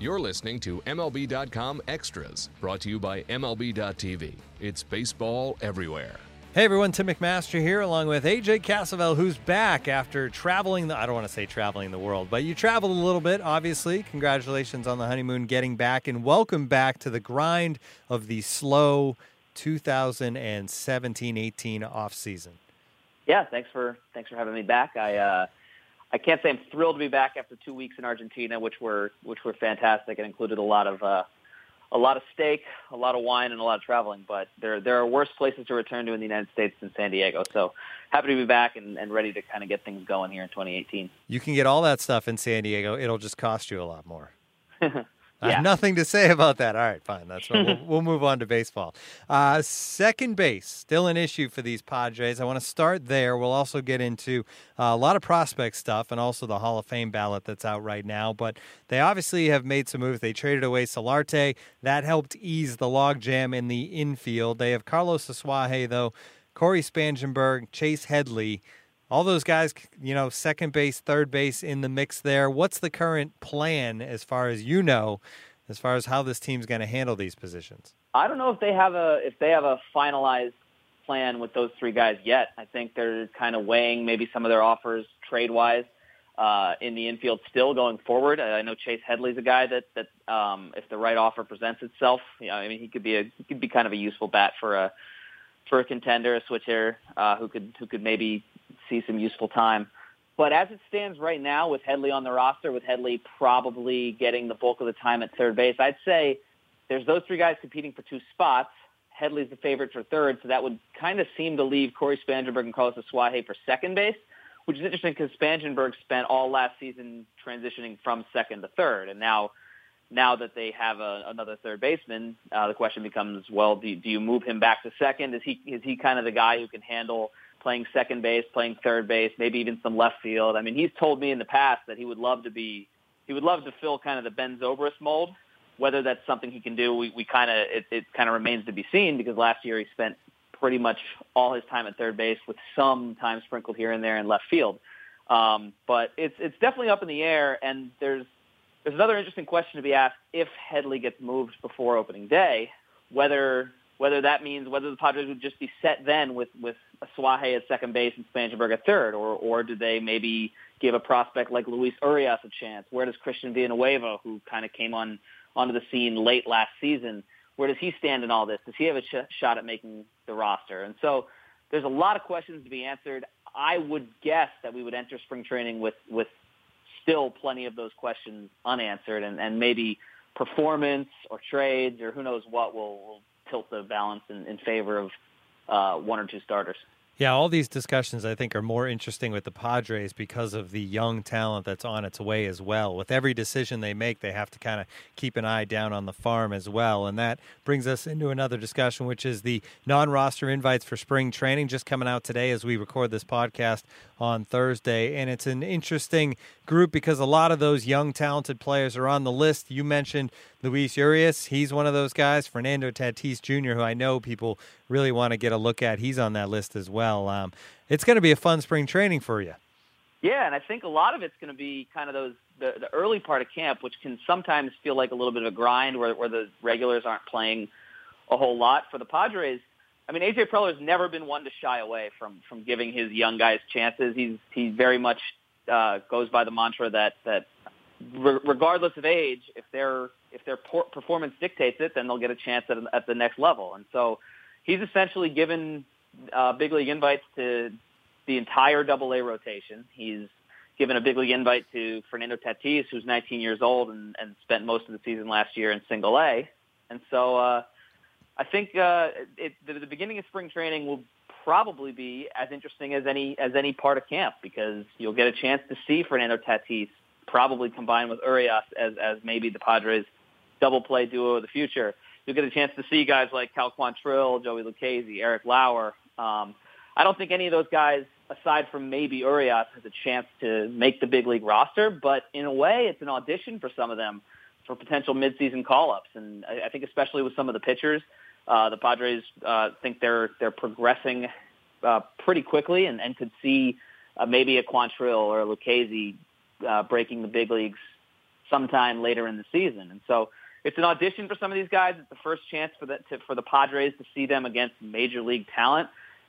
You're listening to MLB.com Extras, brought to you by MLB.tv. It's baseball everywhere. Hey everyone, Tim McMaster here, along with AJ Cassavell, who's back after traveling the, I don't want to say traveling the world, but you traveled a little bit, obviously. Congratulations on the honeymoon getting back, and welcome back to the grind of the slow 2017 18 off season. Yeah, thanks for thanks for having me back. I uh, I can't say I'm thrilled to be back after two weeks in Argentina, which were which were fantastic and included a lot of uh, a lot of steak, a lot of wine, and a lot of traveling. But there there are worse places to return to in the United States than San Diego. So happy to be back and, and ready to kind of get things going here in 2018. You can get all that stuff in San Diego. It'll just cost you a lot more. I have nothing to say about that. All right, fine. That's what we'll, we'll move on to baseball. Uh, second base, still an issue for these Padres. I want to start there. We'll also get into uh, a lot of prospect stuff and also the Hall of Fame ballot that's out right now. But they obviously have made some moves. They traded away Solarte. That helped ease the logjam in the infield. They have Carlos Asuaje, though, Cory Spangenberg, Chase Headley. All those guys, you know, second base, third base in the mix there. What's the current plan as far as you know, as far as how this team's going to handle these positions? I don't know if they have a if they have a finalized plan with those three guys yet. I think they're kind of weighing maybe some of their offers trade wise uh, in the infield still going forward. I know Chase Headley's a guy that that um, if the right offer presents itself, you know, I mean he could be a he could be kind of a useful bat for a for a contender, a switch hitter uh, who could who could maybe see some useful time. But as it stands right now, with Headley on the roster, with Headley probably getting the bulk of the time at third base, I'd say there's those three guys competing for two spots. Headley's the favorite for third, so that would kind of seem to leave Cory Spangenberg and Carlos Asuaje for second base, which is interesting because Spangenberg spent all last season transitioning from second to third, and now now that they have a, another third baseman, uh, the question becomes, well, do, do you move him back to second? Is he is he kind of the guy who can handle playing second base, playing third base, maybe even some left field? I mean, he's told me in the past that he would love to be he would love to fill kind of the Ben Zobrist mold. Whether that's something he can do, we, we kind of it, it kind of remains to be seen because last year he spent pretty much all his time at third base with some time sprinkled here and there in left field. Um, but it's it's definitely up in the air, and there's there's another interesting question to be asked if Headley gets moved before opening day, whether whether that means whether the Padres would just be set then with with Suaje at second base and Spangenberg at third, or or do they maybe give a prospect like Luis Urias a chance? Where does Christian Villanueva, who kind of came on onto the scene late last season, where does he stand in all this? Does he have a shot at making the roster? And so there's a lot of questions to be answered. I would guess that we would enter spring training with with still plenty of those questions unanswered, and, and maybe performance or trades or who knows what will, will tilt the balance in, in favor of uh, one or two starters. Yeah, all these discussions I think are more interesting with the Padres because of the young talent that's on its way as well. With every decision they make, they have to kind of keep an eye down on the farm as well. And that brings us into another discussion, which is the non roster invites for spring training just coming out today as we record this podcast on Thursday. And it's an interesting group because a lot of those young, talented players are on the list. You mentioned Luis Urias. He's one of those guys. Fernando Tatis Jr., who I know people really want to get a look at. He's on that list as well. Um, it's going to be a fun spring training for you. Yeah, and I think a lot of it's going to be kind of those the, the early part of camp, which can sometimes feel like a little bit of a grind where, where the regulars aren't playing a whole lot. For the Padres, I mean, AJ Preller's never been one to shy away from from giving his young guys chances. He's he very much uh, goes by the mantra that that re- regardless of age, if their if their por- performance dictates it, then they'll get a chance at, at the next level. And so he's essentially given uh, big league invites to the entire Double A rotation. He's given a big league invite to Fernando Tatis, who's 19 years old and, and spent most of the season last year in Single A. And so uh, I think uh, it, the, the beginning of spring training will probably be as interesting as any as any part of camp because you'll get a chance to see Fernando Tatis probably combined with Urias as as maybe the Padres double play duo of the future. You'll get a chance to see guys like Cal Quantrill, Joey Lucchesi, Eric Lauer. Um, I don't think any of those guys, aside from maybe Urias, has a chance to make the big league roster. But in a way, it's an audition for some of them for potential midseason call-ups. And I, I think especially with some of the pitchers, uh, the Padres uh, think they're they're progressing uh, pretty quickly and, and could see uh, maybe a Quantrill or a Lucchesi uh, breaking the big leagues sometime later in the season. And so it's an audition for some of these guys. It's the first chance for the to, for the Padres to see them against major league talent.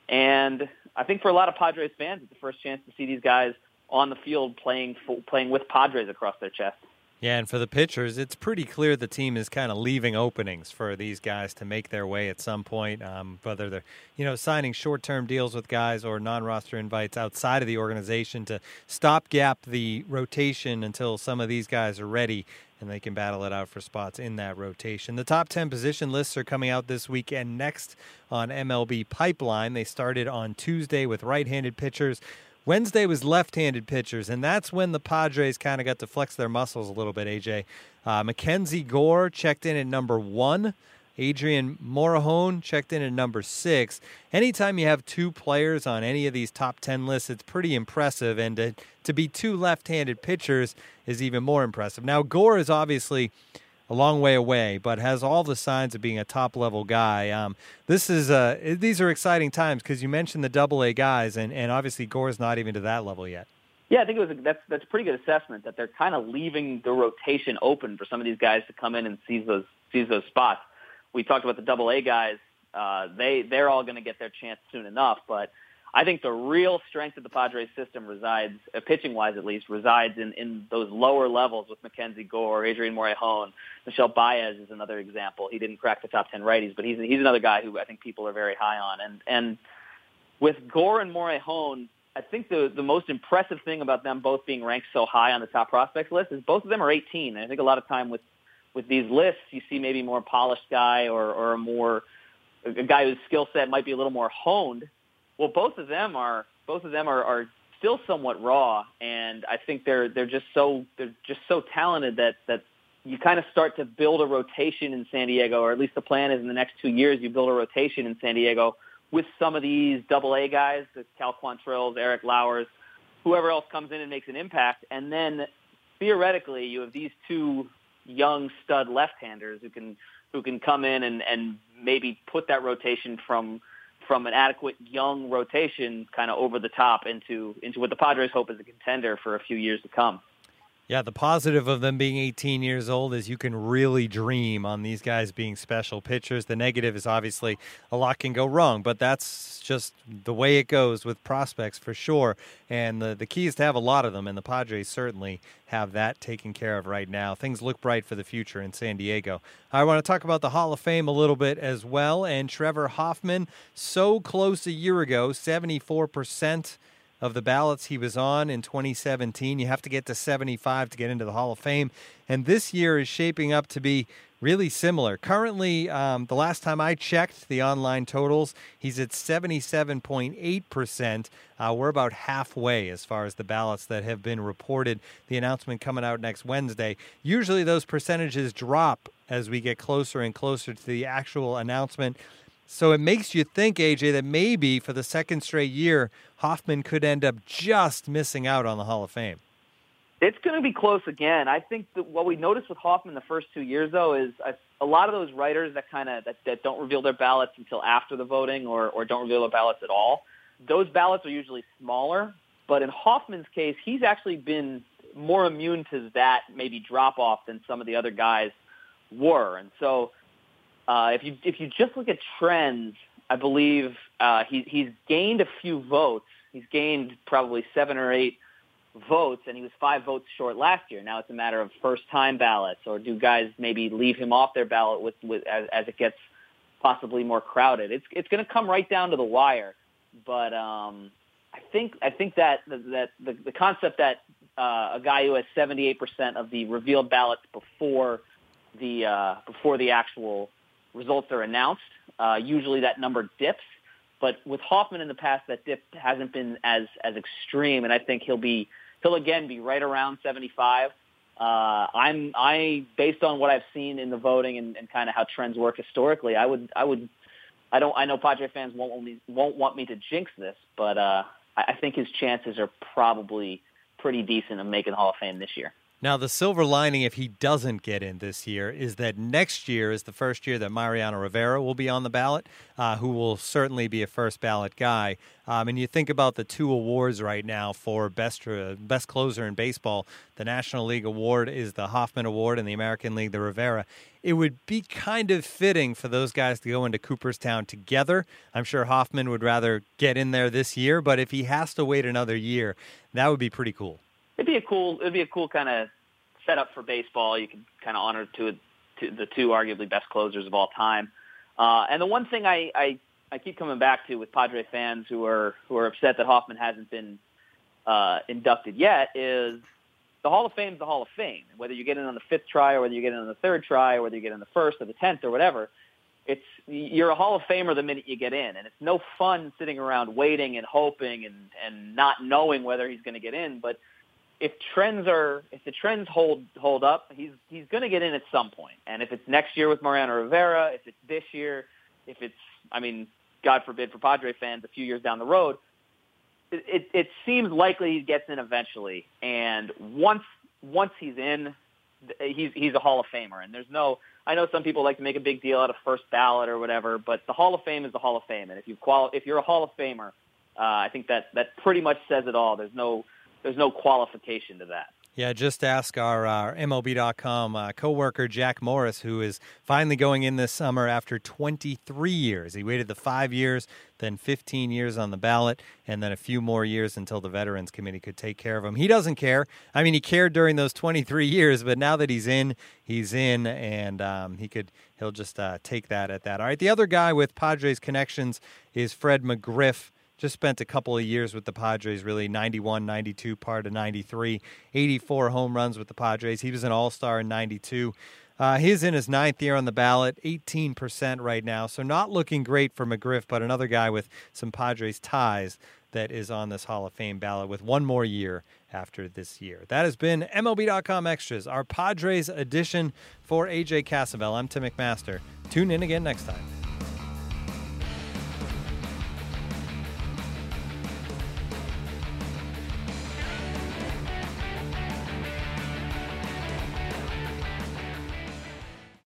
And I think for a lot of Padres fans, it's the first chance to see these guys on the field playing playing with Padres across their chest. Yeah, and for the pitchers, it's pretty clear the team is kind of leaving openings for these guys to make their way at some point. Um, whether they're, you know, signing short-term deals with guys or non-roster invites outside of the organization to stopgap the rotation until some of these guys are ready and they can battle it out for spots in that rotation. The top 10 position lists are coming out this weekend next on MLB Pipeline. They started on Tuesday with right-handed pitchers. Wednesday was left-handed pitchers, and that's when the Padres kind of got to flex their muscles a little bit. AJ uh, Mackenzie Gore checked in at number one. Adrian Morejon checked in at number six. Anytime you have two players on any of these top 10 lists, it's pretty impressive. And to, to be two left handed pitchers is even more impressive. Now, Gore is obviously a long way away, but has all the signs of being a top level guy. Um, this is uh, these are exciting times because you mentioned the double A guys, and, and obviously Gore's not even to that level yet. Yeah, I think it was a, that's that's a pretty good assessment that they're kind of leaving the rotation open for some of these guys to come in and seize those seize those spots. We talked about the double A guys; uh, they they're all going to get their chance soon enough, but I think the real strength of the Padres system resides, uh, pitching wise at least, resides in, in those lower levels with Mackenzie Gore, Adrian Morejon, Michel Baez is another example. He didn't crack the top 10 righties, but he's, he's another guy who I think people are very high on. And, and with Gore and Morejon, I think the, the most impressive thing about them both being ranked so high on the top prospects list is both of them are 18. And I think a lot of time with, with these lists, you see maybe more polished guy or, or a more, a guy whose skill set might be a little more honed well, both of them are both of them are, are still somewhat raw, and I think they're they're just so they're just so talented that that you kind of start to build a rotation in San Diego, or at least the plan is in the next two years you build a rotation in San Diego with some of these Double A guys, the Cal Quantrills, Eric Lauers, whoever else comes in and makes an impact, and then theoretically you have these two young stud left-handers who can who can come in and and maybe put that rotation from from an adequate young rotation kind of over the top into into what the Padres hope is a contender for a few years to come. Yeah, the positive of them being 18 years old is you can really dream on these guys being special pitchers. The negative is obviously a lot can go wrong, but that's just the way it goes with prospects for sure. And the, the key is to have a lot of them, and the Padres certainly have that taken care of right now. Things look bright for the future in San Diego. I want to talk about the Hall of Fame a little bit as well. And Trevor Hoffman, so close a year ago, 74% of the ballots he was on in 2017. You have to get to 75 to get into the Hall of Fame. And this year is shaping up to be really similar. Currently, um, the last time I checked the online totals, he's at 77.8%. Uh, we're about halfway as far as the ballots that have been reported. The announcement coming out next Wednesday. Usually, those percentages drop as we get closer and closer to the actual announcement. So it makes you think, AJ, that maybe for the second straight year, Hoffman could end up just missing out on the Hall of Fame. It's going to be close again. I think that what we noticed with Hoffman the first two years, though, is a, a lot of those writers that kind of that, that don't reveal their ballots until after the voting or, or don't reveal their ballots at all. Those ballots are usually smaller. But in Hoffman's case, he's actually been more immune to that maybe drop off than some of the other guys were. And so uh, if you if you just look at trends, I believe uh, he, he's gained a few votes. He's gained probably seven or eight votes, and he was five votes short last year. Now it's a matter of first-time ballots, or do guys maybe leave him off their ballot with, with as, as it gets possibly more crowded? It's it's going to come right down to the wire. But um, I think I think that that the, the concept that uh, a guy who has 78% of the revealed ballots before the uh, before the actual results are announced. Uh, usually that number dips, but with Hoffman in the past, that dip hasn't been as as extreme, and I think he'll be he'll again be right around 75. Uh, I'm I based on what I've seen in the voting and, and kind of how trends work historically. I would I would I don't I know Padre fans won't want me won't want me to jinx this, but uh, I, think his chances are probably pretty decent of making Hall of Fame this year. Now, the silver lining, if he doesn't get in this year, is that next year is the first year that Mariano Rivera will be on the ballot, uh, who will certainly be a first ballot guy. Um, and you think about the two awards right now for best uh, best closer in baseball. The National League Award is the Hoffman Award, and the American League the Rivera. It would be kind of fitting for those guys to go into Cooperstown together. I'm sure Hoffman would rather get in there this year, but if he has to wait another year, that would be pretty cool it'd be a cool it'd be a cool kind of setup for baseball. You can kind of honor two, two the two arguably best closers of all time. Uh, and the one thing I, I I keep coming back to with Padre fans who are who are upset that Hoffman hasn't been uh, inducted yet is the Hall of Fame is the Hall of Fame. Whether you get in on the fifth try or whether you get in on the third try or whether you get in the first or the tenth or whatever, it's you're a Hall of Famer the minute you get in, and it's no fun sitting around waiting and hoping and and not knowing whether he's going to get in. But if trends are if the trends hold hold up, he's he's going to get in at some point. And if it's next year with Mariano Rivera, if it's this year, if it's I mean, God forbid for Padre fans, a few years down the road, it, it, it seems likely he gets in eventually. And once once he's in, he's he's a Hall of Famer. And there's no I know some people like to make a big deal out of first ballot or whatever, but the Hall of Fame is the Hall of Fame. And if you quali- if you're a Hall of Famer, uh, I think that that pretty much says it all. There's no there's no qualification to that. Yeah, just ask our, our MLB.com uh, coworker Jack Morris, who is finally going in this summer after 23 years. He waited the five years, then 15 years on the ballot, and then a few more years until the Veterans Committee could take care of him. He doesn't care. I mean, he cared during those 23 years, but now that he's in, he's in, and um, he could he'll just uh, take that at that. All right, the other guy with Padres connections is Fred McGriff just spent a couple of years with the Padres, really 91, 92, part of 93, 84 home runs with the Padres. He was an all star in 92. Uh, he's in his ninth year on the ballot, 18% right now. So not looking great for McGriff, but another guy with some Padres ties that is on this Hall of Fame ballot with one more year after this year. That has been MLB.com Extras, our Padres edition for AJ Cassavell. I'm Tim McMaster. Tune in again next time.